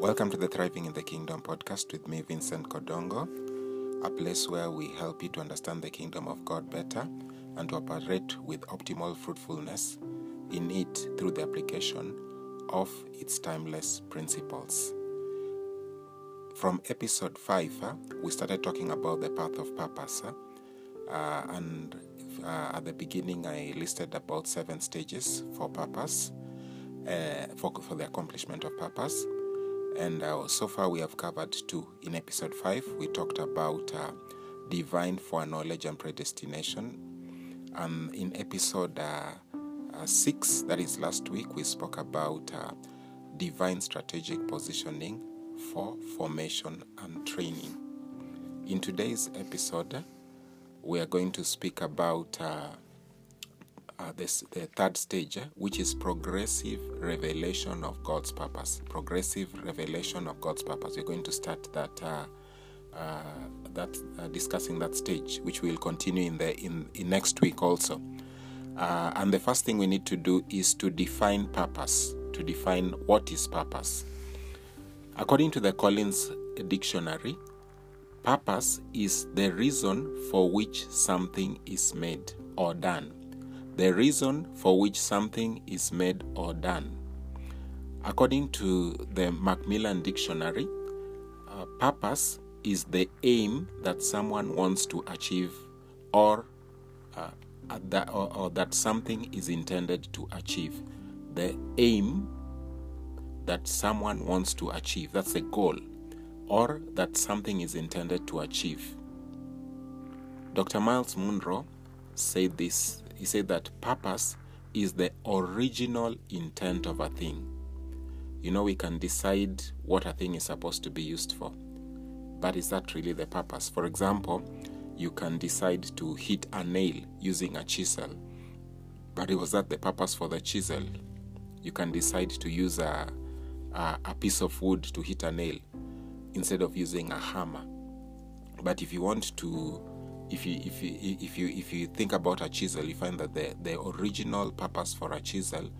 Welcome to the Thriving in the Kingdom podcast with me, Vincent Kodongo, a place where we help you to understand the kingdom of God better and to operate with optimal fruitfulness in it through the application of its timeless principles. From episode 5, uh, we started talking about the path of purpose. Uh, and uh, at the beginning, I listed about seven stages for purpose, uh, for, for the accomplishment of purpose and uh, so far we have covered two. In episode 5, we talked about uh, divine foreknowledge and predestination. And in episode uh, uh 6, that is last week, we spoke about uh, divine strategic positioning for formation and training. In today's episode, we are going to speak about uh, this, the third stage, which is progressive revelation of God's purpose. Progressive revelation of God's purpose. We're going to start that uh, uh, that uh, discussing that stage, which we'll continue in the in, in next week also. Uh, and the first thing we need to do is to define purpose. To define what is purpose. According to the Collins Dictionary, purpose is the reason for which something is made or done the reason for which something is made or done. According to the Macmillan Dictionary, uh, purpose is the aim that someone wants to achieve or, uh, that, or, or that something is intended to achieve. The aim that someone wants to achieve, that's a goal, or that something is intended to achieve. Dr. Myles Munroe said this he said that purpose is the original intent of a thing. You know, we can decide what a thing is supposed to be used for, but is that really the purpose? For example, you can decide to hit a nail using a chisel, but was that the purpose for the chisel? You can decide to use a, a, a piece of wood to hit a nail instead of using a hammer. But if you want to if you if you if you if you think about a chisel, you find that the the original purpose for a chisel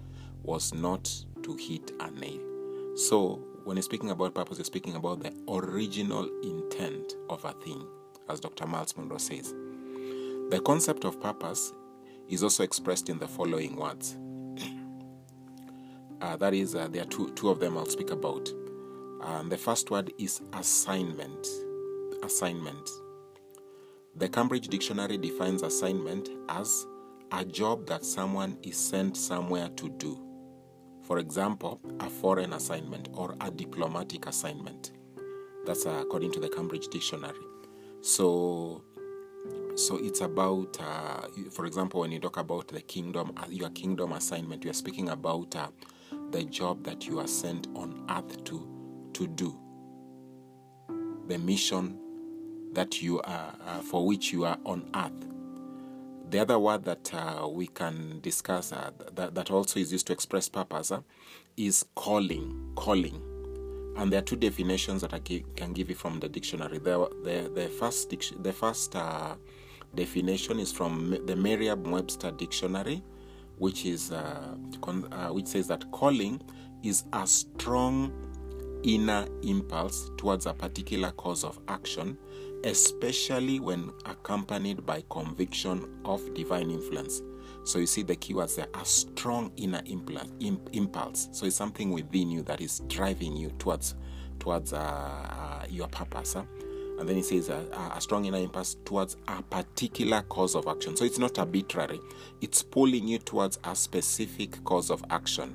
was not to hit a nail. So when you're speaking about purpose, you're speaking about the original intent of a thing, as Dr. Myles Munroe says. The concept of purpose is also expressed in the following words. Uh, that is, uh, there are two, two of them I'll speak about. Um, the first word is assignment. Assignment. The Cambridge Dictionary defines assignment as a job that someone is sent somewhere to do. For example, a foreign assignment or a diplomatic assignment. That's according to the Cambridge Dictionary. So, so it's about, uh, for example, when you talk about the kingdom, uh, your kingdom assignment, you are speaking about uh, the job that you are sent on earth to to do. The mission that you are uh, for which you are on earth. The other word that uh, we can discuss uh, that, that also is used to express purpose uh, is calling. Calling, and there are two definitions that I can give you from the dictionary. The the, the first the first uh, definition is from the Merriam-Webster dictionary, which is uh, con- which says that calling is a strong inner impulse towards a particular cause of action especially when accompanied by conviction of divine influence. So you see the keywords there a strong inner impulse. So it's something within you that is driving you towards towards uh, uh, your purpose. Huh? And then he says uh, a strong inner impulse towards a particular cause of action. So it's not arbitrary; it's pulling you towards a specific cause of action.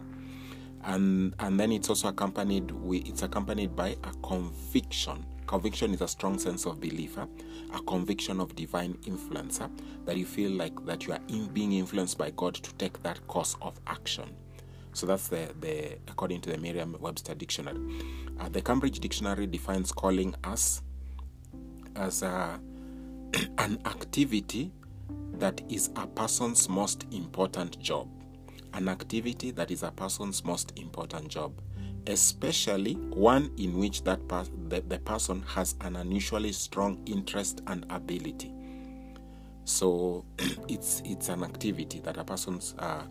And and then it's also accompanied with it's accompanied by a conviction Conviction is a strong sense of belief, huh? a conviction of divine influence, huh? that you feel like that you are in being influenced by God to take that course of action. So that's the, the according to the Merriam-Webster dictionary. Uh, the Cambridge Dictionary defines calling as as a, an activity that is a person's most important job. An activity that is a person's most important job especially one in which that per- the, the person has an unusually strong interest and ability. So it's it's an activity that a person's uh,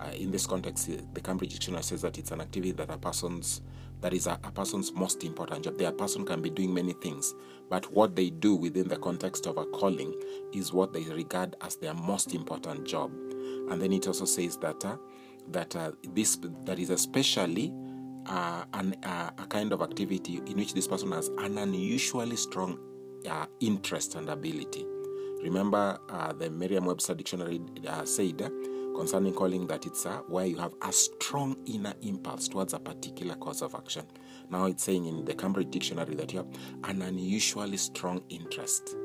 uh, in this context, the Cambridge Dictionary says that it's an activity that a person's that is a, a, person's most important job. Their person can be doing many things, but what they do within the context of a calling is what they regard as their most important job. And then it also says that uh, that uh, this that is especially uh, an, uh, a kind of activity in which this person has an unusually strong uh, interest and ability. Remember, uh, the Merriam-Webster dictionary said concerning calling that it's uh, where you have a strong inner impulse towards a particular course of action. Now it's saying in the Cambridge Dictionary that you have an unusually strong interest.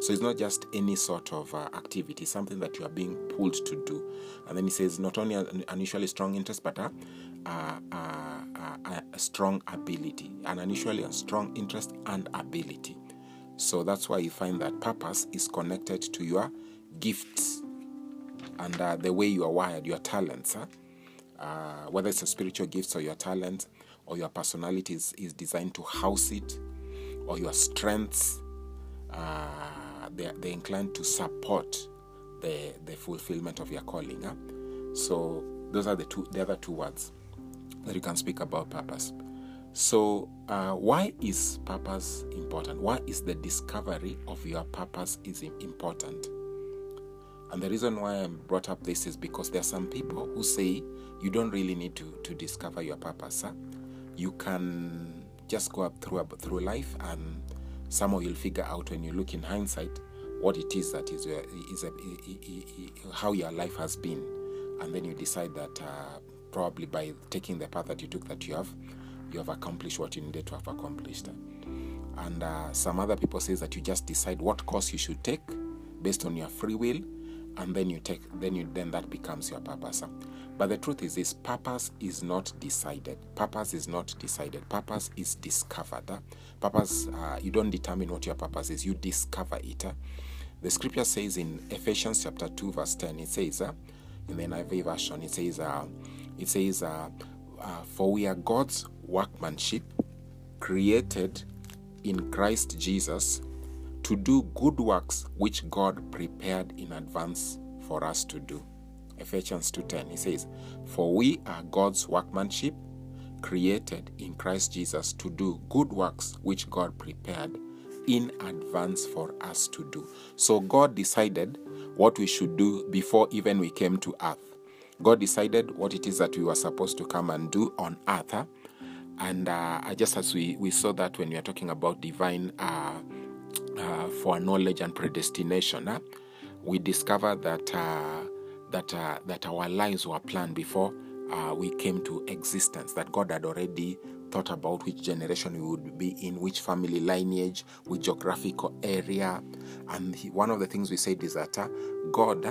So it's not just any sort of uh, activity, something that you are being pulled to do. And then he says not only an unusually strong interest, but a, a, a, a strong ability, and an unusually strong interest and ability. So that's why you find that purpose is connected to your gifts and uh, the way you are wired, your talents. Huh? Uh, whether it's a spiritual gifts or your talent or your personality is, is designed to house it, or your strengths, uh, they're, they're inclined to support the, the fulfillment of your calling. Huh? So those are the two the other two words that you can speak about purpose. So uh, why is purpose important? Why is the discovery of your purpose is important? And the reason why I brought up this is because there are some people who say you don't really need to, to discover your purpose. Huh? You can just go up through through life, and somehow you'll figure out when you look in hindsight what it is that is, is a, how your life has been, and then you decide that uh, probably by taking the path that you took, that you have you have accomplished what you needed to have accomplished. And uh, some other people say that you just decide what course you should take based on your free will and then you take then you then that becomes your purpose. But the truth is this purpose is not decided. Purpose is not decided. Purpose is discovered. Purpose uh, you don't determine what your purpose is. You discover it. The scripture says in ephesians chapter 2 verse 10 it says in the NIV version it says uh, it says uh, uh, for we are god's workmanship created in christ jesus to do good works which God prepared in advance for us to do. Ephesians 2:10 he says, "For we are God's workmanship, created in Christ Jesus to do good works which God prepared in advance for us to do." So God decided what we should do before even we came to earth. God decided what it is that we were supposed to come and do on earth. And uh, just as we, we saw that when we are talking about divine uh, uh, and predestination, uh, we discover that uh, that uh, that our lives were planned before uh, we came to existence. That God had already thought about which generation we would be in, which family lineage, which geographical area, and he, one of the things we said is that uh, God.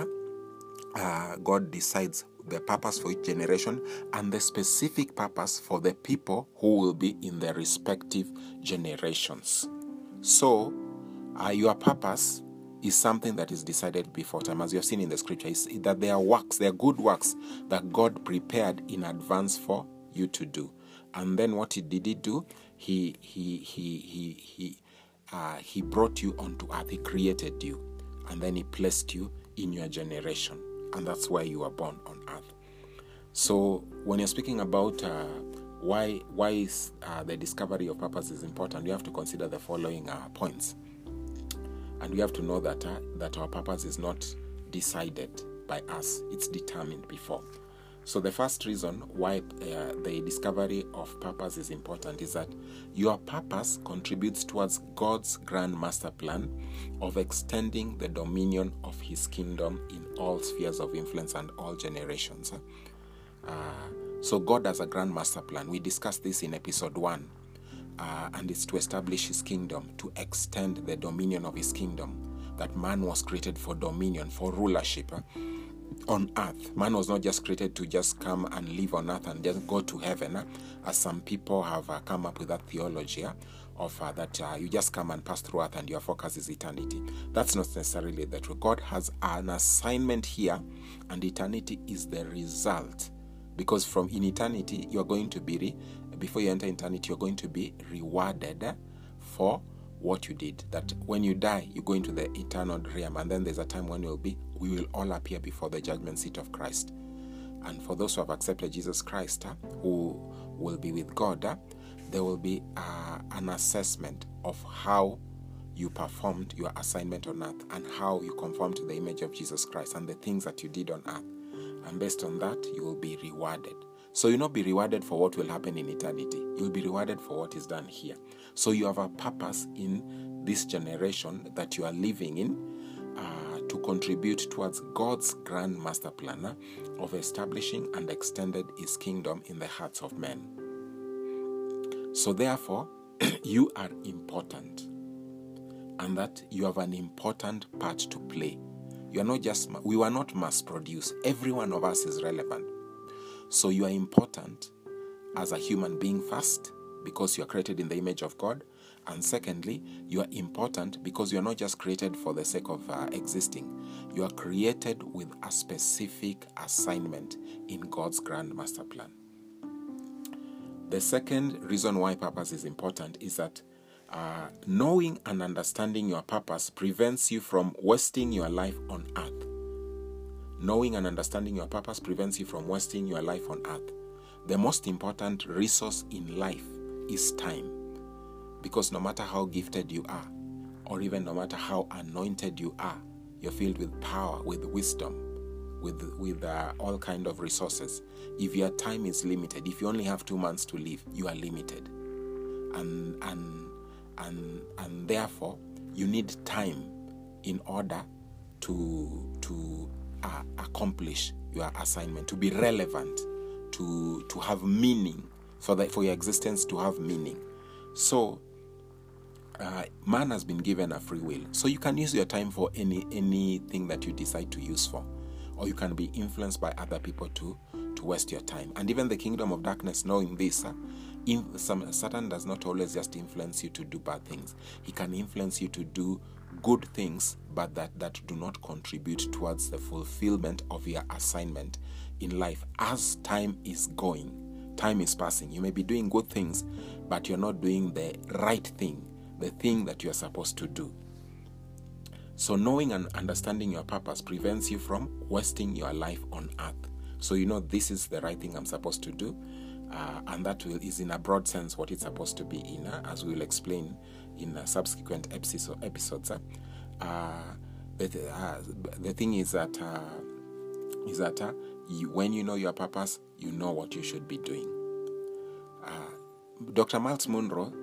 God decides the purpose for each generation and the specific purpose for the people who will be in their respective generations. So, uh, your purpose is something that is decided before time, as you have seen in the scripture, is that there are works, there are good works that God prepared in advance for you to do. And then what he did he do? He he he he he uh, he brought you onto earth. He created you, and then he placed you in your generation, and that's why you are born on earth. So when you're speaking about uh, why why is, uh, the discovery of purpose is important, you have to consider the following uh, points and we have to know that uh, that our purpose is not decided by us it's determined before so the first reason why uh, the discovery of purpose is important is that your purpose contributes towards god's grand master plan of extending the dominion of his kingdom in all spheres of influence and all generations. Uh, so god has a grand master plan. We discussed this in episode 1 uh, and it's to establish his kingdom, to extend the dominion of his kingdom. That man was created for dominion, for rulership. Uh, on earth. Man was not just created to just come and live on earth and just go to heaven, uh, as some people have uh, come up with that theology uh, of uh, that you just come and pass through earth and your focus is eternity. That's not necessarily the truth. God has an assignment here, and eternity is the result because from in eternity you are going to be re- before you enter eternity, you're going to be rewarded for what you did. That when you die, you go into the eternal realm, and then there's a time when you'll be, we will all appear before the judgment seat of Christ. and for those who have accepted Jesus Christ, uh, who will be with God, uh, there will be uh, an assessment of how you performed your assignment on earth and how you conformed to the image of Jesus Christ and the things that you did on earth. And based on that, you will be rewarded. So you'll not be rewarded for what will happen in eternity. You'll be rewarded for what is done here. So you have a purpose in this generation that you are living in uh, to contribute towards God's grand master planner of establishing and extended his kingdom in the hearts of men. So therefore, you are important and that you have an important part to play. You are not just, we were not mass produced. Every one of us is relevant. So you are important as a human being first because you are created in the image of God. And secondly, you are important because you are not just created for the sake of uh, existing. You are created with a specific assignment in God's grand master plan. The second reason why purpose is important is that uh, knowing and understanding your purpose prevents you from wasting your life on earth. Knowing and understanding your purpose prevents you from wasting your life on earth. The most important resource in life is time. Because no matter how gifted you are, or even no matter how anointed you are, you're filled with power, with wisdom, with, with uh, all kind of resources. If your time is limited, if you only have two months to live, you are limited. And, and, and, and therefore, you need time in order to, to uh, accomplish your assignment, to be relevant, to, to have meaning, for, that, for your existence to have meaning. So, uh, man has been given a free will. So you can use your time for any anything that you decide to use for. Or you can be influenced by other people to, to waste your time. And even the kingdom of darkness, knowing this, uh, in, some, Satan does not always just influence you to do bad things. He can influence you to do good things, but that, that do not contribute towards the fulfillment of your assignment in life as time is going time is passing. You may be doing good things, but you're not doing the right thing, the thing that you're supposed to do. So, knowing and understanding your purpose prevents you from wasting your life on earth. So, you know, this is the right thing I'm supposed to do. Uh, and that will, is in a broad sense what it's supposed to be in, uh, as we will explain in uh, subsequent episode, episodes. Uh, the, uh, the thing is that uh, is that you, when you know your purpose, you know what you should be doing. Uh, Dr. Myles Munroe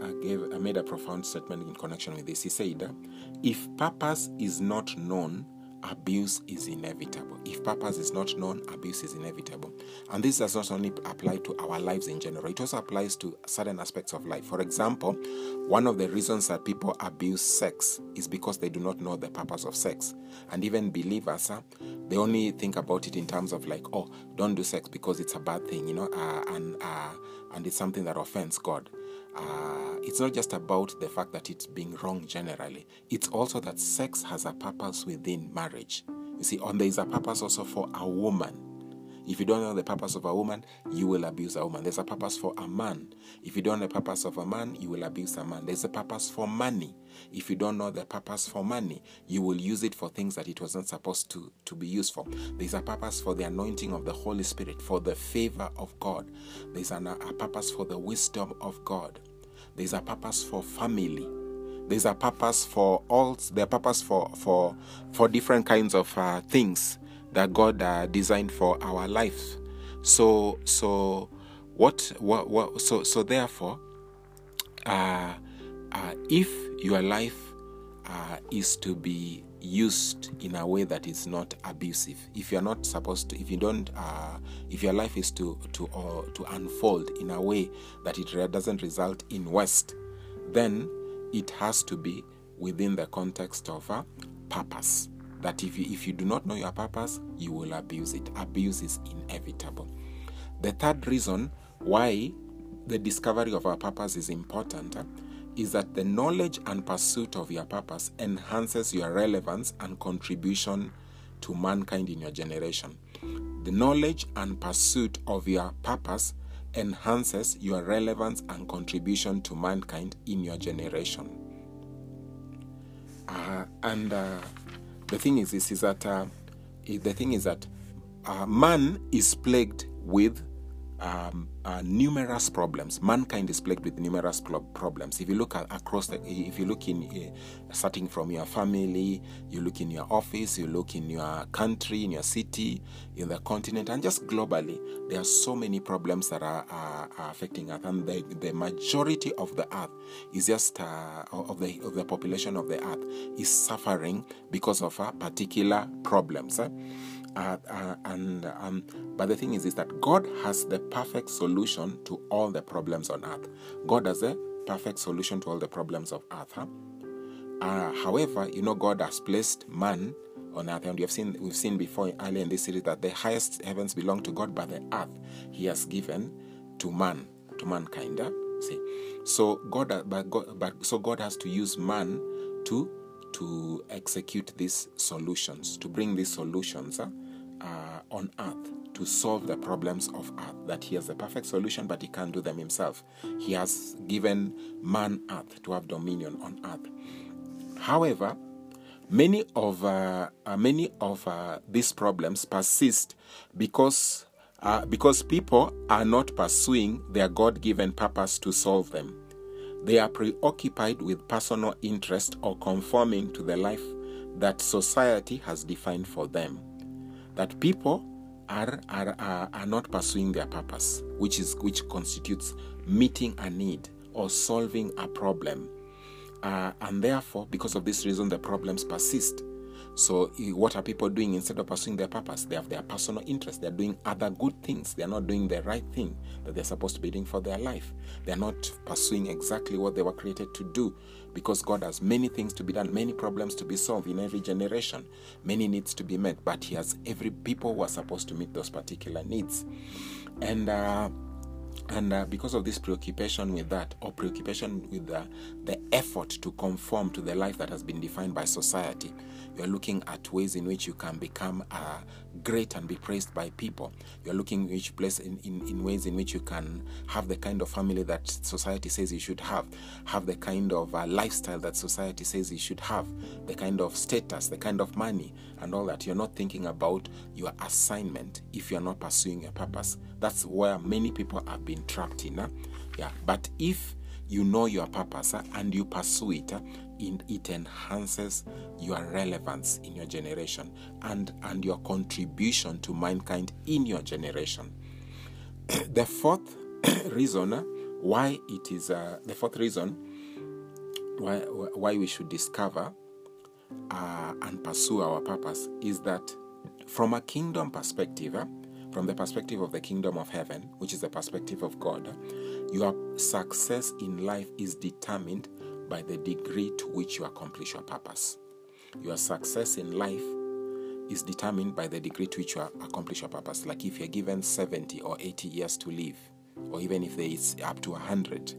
uh, gave, uh, made a profound statement in connection with this. He said, If purpose is not known, abuse is inevitable. If purpose is not known, abuse is inevitable. And this does not only apply to our lives in general, it also applies to certain aspects of life. For example, one of the reasons that people abuse sex is because they do not know the purpose of sex. And even believers, uh, they only think about it in terms of like, oh, don't do sex because it's a bad thing, you know, uh, and uh, and it's something that offends God. Uh, it's not just about the fact that it's being wrong generally. It's also that sex has a purpose within marriage. You see, and there is a purpose also for a woman. If you don't know the purpose of a woman, you will abuse a woman. There's a purpose for a man. If you don't know the purpose of a man, you will abuse a man. There's a purpose for money. If you don't know the purpose for money, you will use it for things that it wasn't supposed to, to be used for. There's a purpose for the anointing of the Holy Spirit, for the favor of God. There's an, a purpose for the wisdom of God. There's a purpose for family there's a purpose for all a purpose for for for different kinds of uh, things that God uh, designed for our life. So so what what what so so therefore uh, uh, if your life uh, is to be used in a way that is not abusive if you're not supposed to if you don't uh, if your life is to to uh, to unfold in a way that it doesn't result in waste then it has to be within the context of a purpose that if you, if you do not know your purpose, you will abuse it. Abuse is inevitable. The third reason why the discovery of our purpose is important uh, is that the knowledge and pursuit of your purpose enhances your relevance and contribution to mankind in your generation. The knowledge and pursuit of your purpose enhances your relevance and contribution to mankind in your generation. Uh, and uh, the thing is, is, is that uh, the thing is that uh, man is plagued with um, uh, numerous problems. Mankind is plagued with numerous problems. If you look at, across, the, if you look in, uh, starting from your family, you look in your office, you look in your country, in your city, in the continent, and just globally, there are so many problems that are, are, are affecting us, and the, the majority of the earth is just uh, of the of the population of the earth is suffering because of uh, particular problems. Eh? Uh, uh, and um, but the thing is, is that God has the perfect solution to all the problems on earth. God has a perfect solution to all the problems of earth. Huh? Uh, however, you know, God has placed man on earth, and we have seen we've seen before earlier in this series that the highest heavens belong to God, but the earth He has given to man, to mankind. Huh? See, so God, but God, but so God has to use man to to execute these solutions, to bring these solutions uh, uh, on earth to solve the problems of earth. That he has the perfect solution, but he can't do them himself. He has given man earth to have dominion on earth. However, many of uh, uh many of uh, these problems persist because uh, because people are not pursuing their God-given purpose to solve them. They are preoccupied with personal interest or conforming to the life that society has defined for them. That people are, are, are, are not pursuing their purpose, which, is, which constitutes meeting a need or solving a problem. Uh, and therefore, because of this reason, the problems persist. So, what are people doing instead of pursuing their purpose? They have their personal interest. They're doing other good things. They're not doing the right thing that they're supposed to be doing for their life. They're not pursuing exactly what they were created to do because God has many things to be done, many problems to be solved in every generation, many needs to be met. But He has every people who are supposed to meet those particular needs. And, uh, and uh, because of this preoccupation with that, or preoccupation with the, the effort to conform to the life that has been defined by society, you're looking at ways in which you can become uh, great and be praised by people. You're looking which place in, in, in ways in which you can have the kind of family that society says you should have, have the kind of uh, lifestyle that society says you should have, the kind of status, the kind of money, and all that. You're not thinking about your assignment if you're not pursuing your purpose. That's where many people have been trapped in. Huh? Yeah, but if you know your purpose huh, and you pursue it, huh, it enhances your relevance in your generation and, and your contribution to mankind in your generation. the fourth reason why it is uh, the fourth reason why, why we should discover uh, and pursue our purpose is that from a kingdom perspective, uh, from the perspective of the kingdom of heaven, which is the perspective of God, your success in life is determined by the degree to which you accomplish your purpose. Your success in life is determined by the degree to which you accomplish your purpose. Like if you're given 70 or 80 years to live, or even if there is up to 100,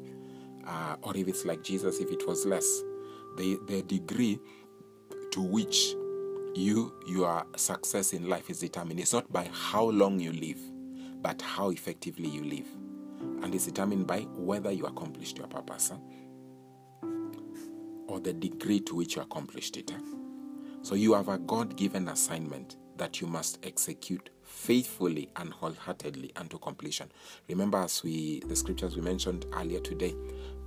uh, or if it's like Jesus, if it was less, the, the degree to which you your success in life is determined. It's not by how long you live, but how effectively you live. And it's determined by whether you accomplished your purpose. Huh? or the degree to which you accomplished it. Eh? So you have a God given assignment that you must execute faithfully and wholeheartedly unto completion. Remember, as we the scriptures we mentioned earlier today,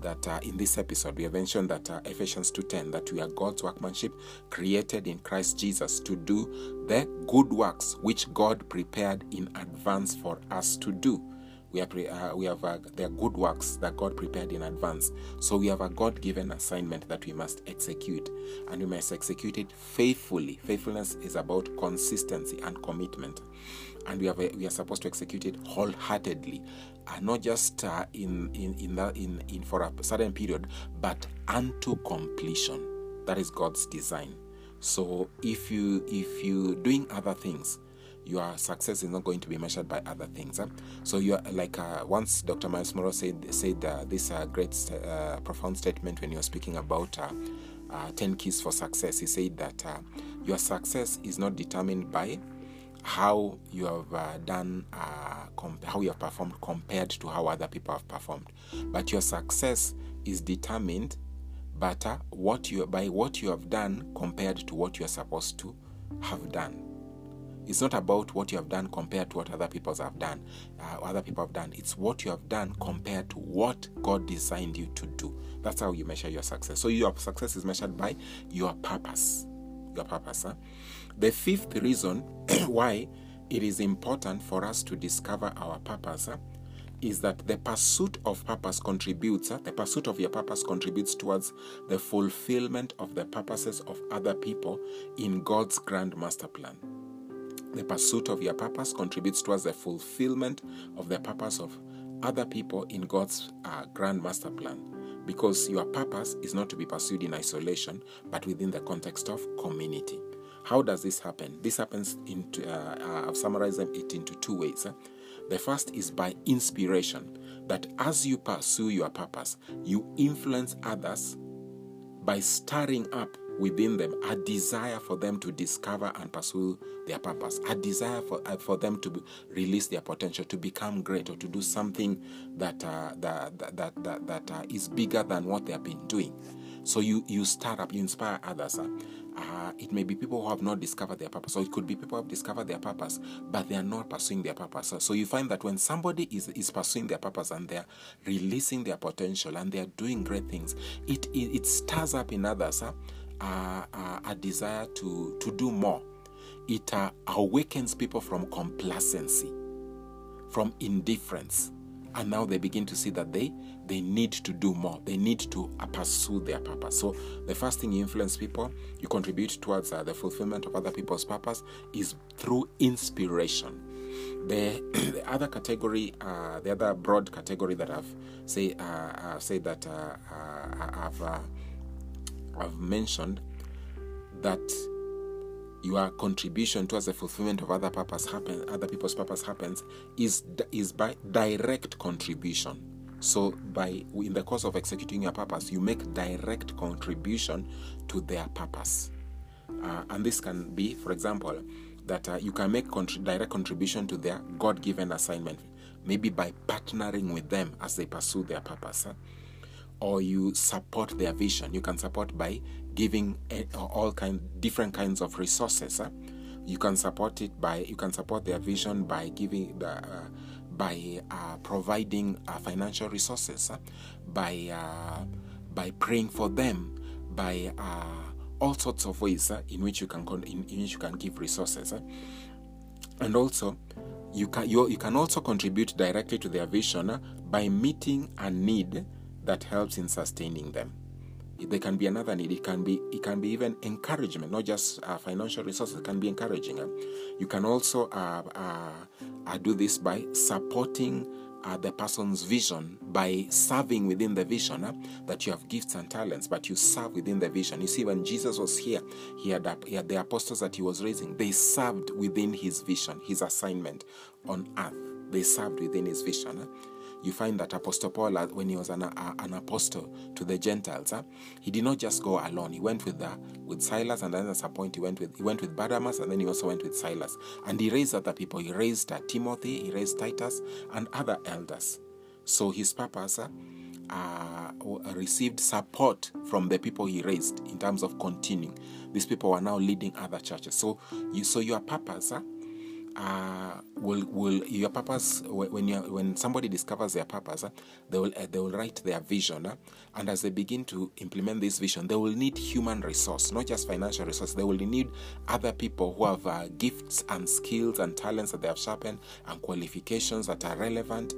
that uh, in this episode we have mentioned that uh, Ephesians 2:10 that we are God's workmanship created in Christ Jesus to do the good works which God prepared in advance for us to do. We, are pre- uh, we have uh, their good works that God prepared in advance. So we have a God given assignment that we must execute, and we must execute it faithfully. Faithfulness is about consistency and commitment, and we have a, we are supposed to execute it wholeheartedly, and not just uh, in in in, that, in in for a certain period, but unto completion. That is God's design. So if you if you doing other things your success is not going to be measured by other things. Huh? So you are like uh, once Dr. Myles Munroe said said uh, this uh, great uh, profound statement when he was speaking about uh, uh, ten keys for success. He said that your success is not determined by how you have done, comp- how you have performed compared to how other people have performed, but your success is determined what you by what you have done compared to what you are supposed to have done It's not about what you have done compared to what other people have done. Uh, other people have done. It's what you have done compared to what God designed you to do. That's how you measure your success. So your success is measured by your purpose. Your purpose. Huh? The fifth reason why it is important for us to discover our purpose huh, is that the pursuit of purpose contributes, the pursuit of your purpose contributes towards the fulfillment of the purposes of other people in God's grand master plan. The pursuit of your purpose contributes towards the fulfillment of the purpose of other people in God's uh, grand master plan. Because your purpose is not to be pursued in isolation, but within the context of community. How does this happen? This happens into, uh, uh, I've summarized it into two ways. Eh? The first is by inspiration, that as you pursue your purpose, you influence others by stirring up within them a desire for them to discover and pursue their purpose, a desire for, uh, for them to release their potential, to become great, or to do something that, uh, that, that, that, that uh, is bigger than what they have been doing. So you, you start up, you inspire others. Uh, uh, it may be people who have not discovered their purpose, or it could be people who have discovered their purpose, but they are not pursuing their purpose. So you find that when somebody is, is pursuing their purpose and they're releasing their potential and they're doing great things, it, it, it stirs up in others uh, uh, a desire to, to do more. It uh, awakens people from complacency, from indifference. And now they begin to see that they they need to do more. They need to uh, pursue their purpose. So the first thing you influence people you contribute towards uh, the fulfillment of other people's purpose is through inspiration. The, the other category uh, the other broad category that i've say uh, uh say that uh, i've i've mentioned that your contribution towards the fulfillment of other purpose happen, other people's purpose happens is is by direct contribution. So by in the course of executing your purpose, you make direct contribution to their purpose, uh, and this can be, for example, that uh, you can make contri- direct contribution to their God-given assignment, maybe by partnering with them as they pursue their purpose. Huh? Or you support their vision. You can support by giving all kind different kinds of resources. Huh? You can support it by you can support their vision by giving uh, by uh, providing uh, financial resources, huh? by uh, by praying for them, by uh, all sorts of ways in which you can in, in, which you can give resources, and also you can you, you can also contribute directly to their vision by meeting a need that helps in sustaining them. There can be another need. It can be it can be even encouragement, not just uh, financial resources. It can be encouraging. You can also uh, uh, uh do this by supporting uh, the person's vision by serving within the vision uh, that you have gifts and talents, but you serve within the vision. You see, when Jesus was here, he had, he had the apostles that he was raising. They served within his vision, his assignment on earth. They served within his vision you find that Apostle Paul, uh, when he was an, uh, an apostle to the Gentiles, uh, he did not just go alone. He went with uh, with Silas, and then at some point he went with he went with Barnabas, and then he also went with Silas. And he raised other people. He raised uh, Timothy, he raised Titus, and other elders. So his purpose uh, uh, received support from the people he raised in terms of continuing. These people are now leading other churches. So, you, so your purpose uh, will will your purpose when you when somebody discovers their purpose, uh, they will uh, they will write their vision, uh, and as they begin to implement this vision, they will need human resource, not just financial resource. They will need other people who have gifts and skills and talents that they have sharpened and qualifications that are relevant,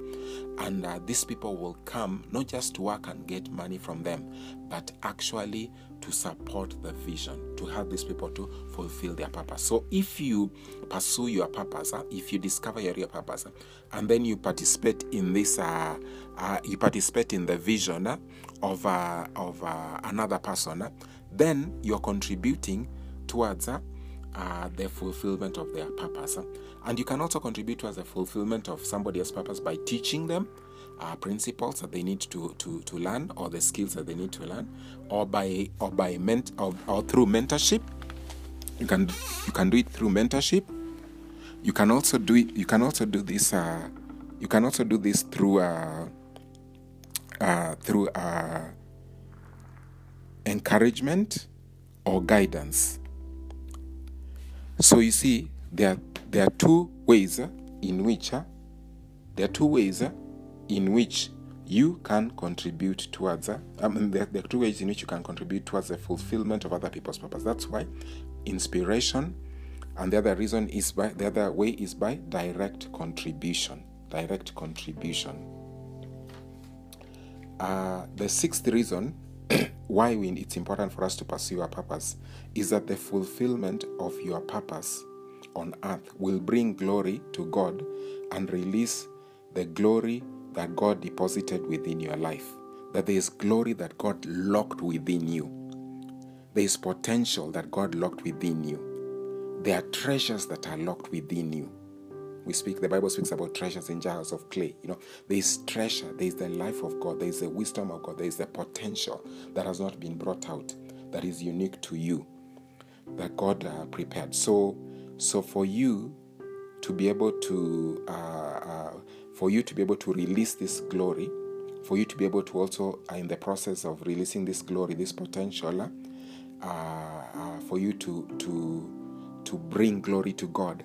and these people will come not just to work and get money from them, but actually to support the vision, to help these people to fulfill their purpose. So if you pursue your purpose, uh, if you discover your real purpose, uh, and then you participate in this, uh, uh you participate in the vision uh, of uh, of another person, then you're contributing towards the fulfillment of their purpose. And you can also contribute towards the fulfillment of somebody else's purpose by teaching them uh, principles that they need to, to, to learn or the skills that they need to learn or by or by ment or, or through mentorship. You can you can do it through mentorship. You can also do it you can also do this uh, you can also do this through uh, uh, through uh, encouragement or guidance. So you see there there are two ways in which uh, there are two ways uh, in which you can contribute towards uh, I mean there, there are two ways in which you can contribute towards the fulfillment of other people's purpose. That's why inspiration and the other reason is by the other way is by direct contribution. Direct contribution. Uh, the sixth reason why we, it's important for us to pursue our purpose is that the fulfillment of your purpose on earth will bring glory to God and release the glory that God deposited within your life. That there is glory that God locked within you. There is potential that God locked within you. There are treasures that are locked within you. We speak, the Bible speaks about treasures in jars of clay. You know, there is treasure, there is the life of God, there is the wisdom of God, there is the potential that has not been brought out, that is unique to you, that God uh, prepared. So, so for you to be able to, uh, uh, for you to be able to release this glory, for you to be able to also, uh, in the process of releasing this glory, this potential, uh, uh, for you to to to bring glory to God,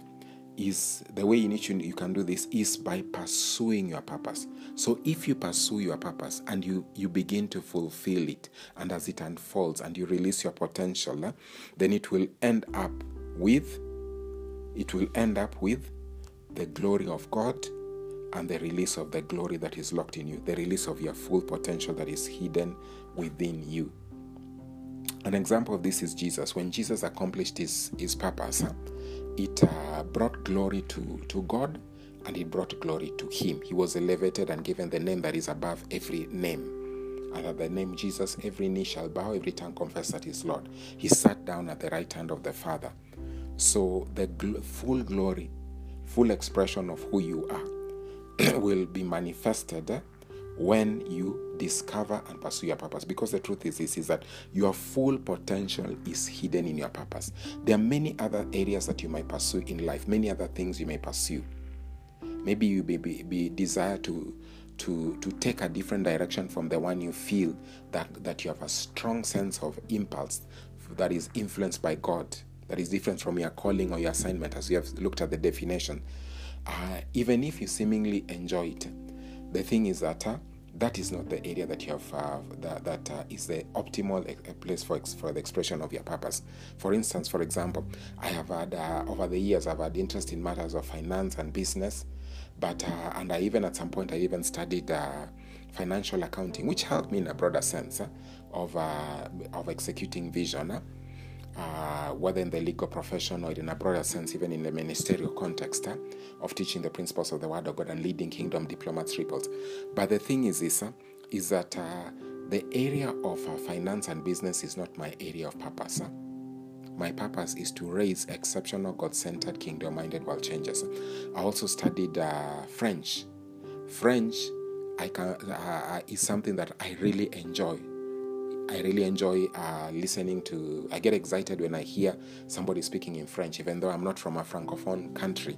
is the way in which you, you can do this is by pursuing your purpose. So if you pursue your purpose and you you begin to fulfill it, and as it unfolds and you release your potential, uh, then it will end up with it will end up with the glory of God and the release of the glory that is locked in you, the release of your full potential that is hidden within you. An example of this is Jesus. When Jesus accomplished his, his purpose, it uh, brought glory to, to God and it brought glory to him. He was elevated and given the name that is above every name. And at the name Jesus, every knee shall bow, every tongue confess that he Lord. He sat down at the right hand of the Father. So the gl- full glory, full expression of who you are will be manifested when you discover and pursue your purpose. Because the truth is this is that your full potential is hidden in your purpose. There are many other areas that you might pursue in life many other things you may pursue. Maybe you may be, be desire to to to take a different direction from the one you feel that that you have a strong sense of impulse that is influenced by god that is different from your calling or your assignment as we have looked at the definition uh, even if you seemingly enjoy it the thing is that uh, that is not the area that you have uh, that, that uh, is the optimal place for ex- for the expression of your purpose. For instance for example i have had uh, over the years i've had interest in matters of finance and business but uh, and i even at some point i even studied uh, financial accounting which helped me in a broader sense of of executing vision uh, whether in the legal profession or in a broader sense, even in the ministerial context uh, of teaching the principles of the Word of God and leading kingdom diplomats ripples. But the thing is this, uh, is that uh, the area of uh, finance and business is not my area of purpose. My purpose is to raise exceptional God-centered, kingdom-minded world changers. I also studied French. French I can, is something that I really enjoy I really enjoy uh, listening to. I get excited when I hear somebody speaking in French, even though I'm not from a francophone country.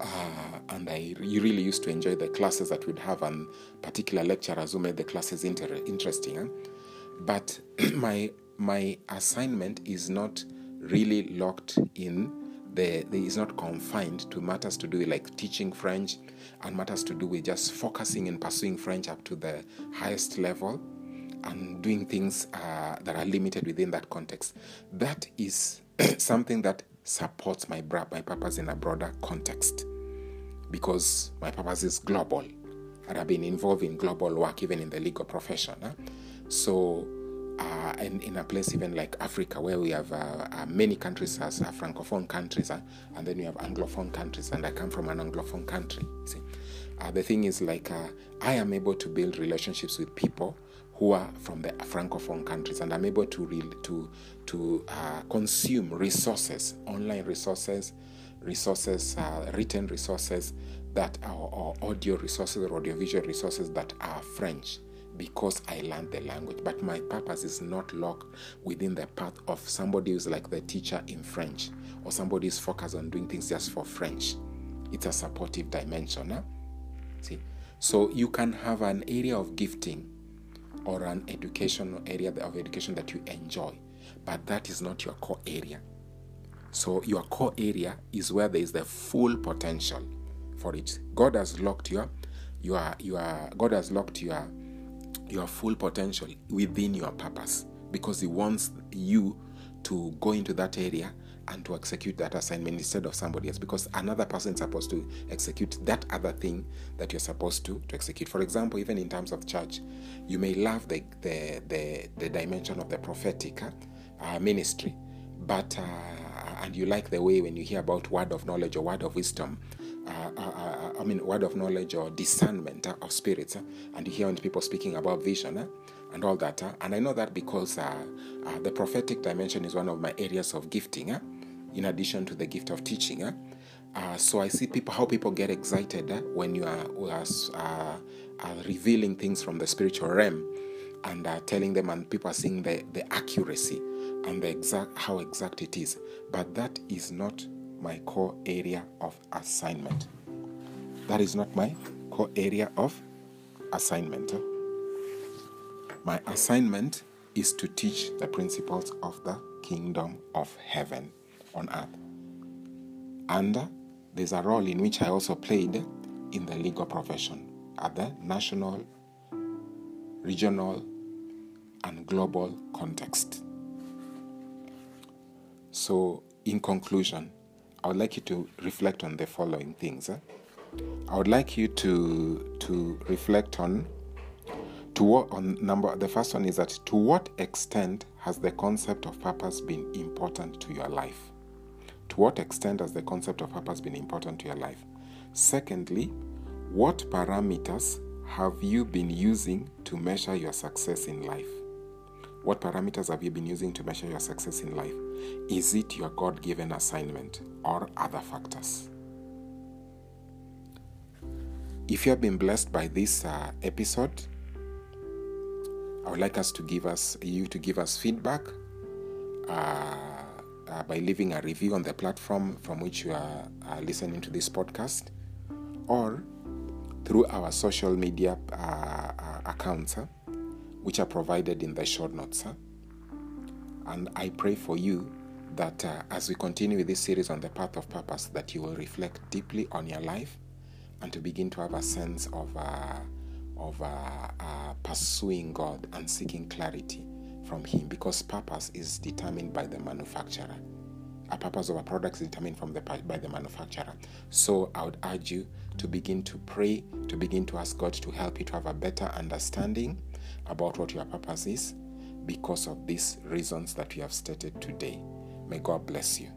Uh, and I really used to enjoy the classes that we'd have, and particular lecturers who made the classes inter- interesting. Huh? But my my assignment is not really locked in. The, the is not confined to matters to do with like teaching French and matters to do with just focusing and pursuing French up to the highest level and doing things uh, that are limited within that context. That is something that supports my bra- my purpose in a broader context because my purpose is global and I've been involved in global work even in the legal profession. Huh? So, uh, and in a place even like Africa where we have uh, uh, many countries as uh, francophone countries and then we have anglophone countries and I come from an anglophone country. See, uh, the thing is like uh, I am able to build relationships with people who are from the francophone countries and i'm able to re- to to uh, consume resources online resources resources uh, written resources that are or audio resources or audiovisual resources that are french because I learned the language. But my purpose is not locked within the path of somebody who's like the teacher in French or somebody who's focused on doing things just for French. It's a supportive dimension. Huh? See? So you can have an area of gifting or an educational area of education that you enjoy, but that is not your core area. So your core area is where there is the full potential for it. God has locked your your your God has locked your your full potential within your purpose because he wants you to go into that area and to execute that assignment instead of somebody else because another person is supposed to execute that other thing that you're supposed to to execute. For example even in terms of church you may love the the the, the dimension of the prophetic uh, ministry but uh, and you like the way when you hear about word of knowledge or word of wisdom uh, uh, uh I mean, word of knowledge or discernment uh, of spirits, and you hear people speaking about vision and all that. and I know that because the prophetic dimension is one of my areas of gifting in addition to the gift of teaching. Uh, so I see people how people get excited when you are, uh, are revealing things from the spiritual realm and uh, telling them, and people are seeing the, the accuracy and the exact how exact it is. But that is not my core area of assignment. That is not my core area of assignment. My assignment is to teach the principles of the kingdom of heaven on earth. And there's a role in which I also played in the legal profession at the national, regional, and global context. So, in conclusion, I would like you to reflect on the following things. I would like you to to reflect on to what on number the first one is that to what extent has the concept of purpose been important to your life? To what extent has the concept of purpose been important to your life? Secondly, what parameters have you been using to measure your success in life? What parameters have you been using to measure your success in life? Is it your God given assignment or other factors? If you have been blessed by this uh, episode, would like us to give us you to give us feedback. Uh, uh, by leaving a review on the platform from which you are uh, listening to this podcast or through our social media uh, uh accounts, which are provided in the show notes. And I pray for you that uh, as we continue with this series on the path of purpose, that you will reflect deeply on your life and to begin to have a sense of, uh, of pursuing God and seeking clarity from him because purpose is determined by the manufacturer. A purpose of a product is determined from the by the manufacturer. So I would urge you to begin to pray, to begin to ask God to help you to have a better understanding about what your purpose is because of these reasons that we have stated today. May God bless you.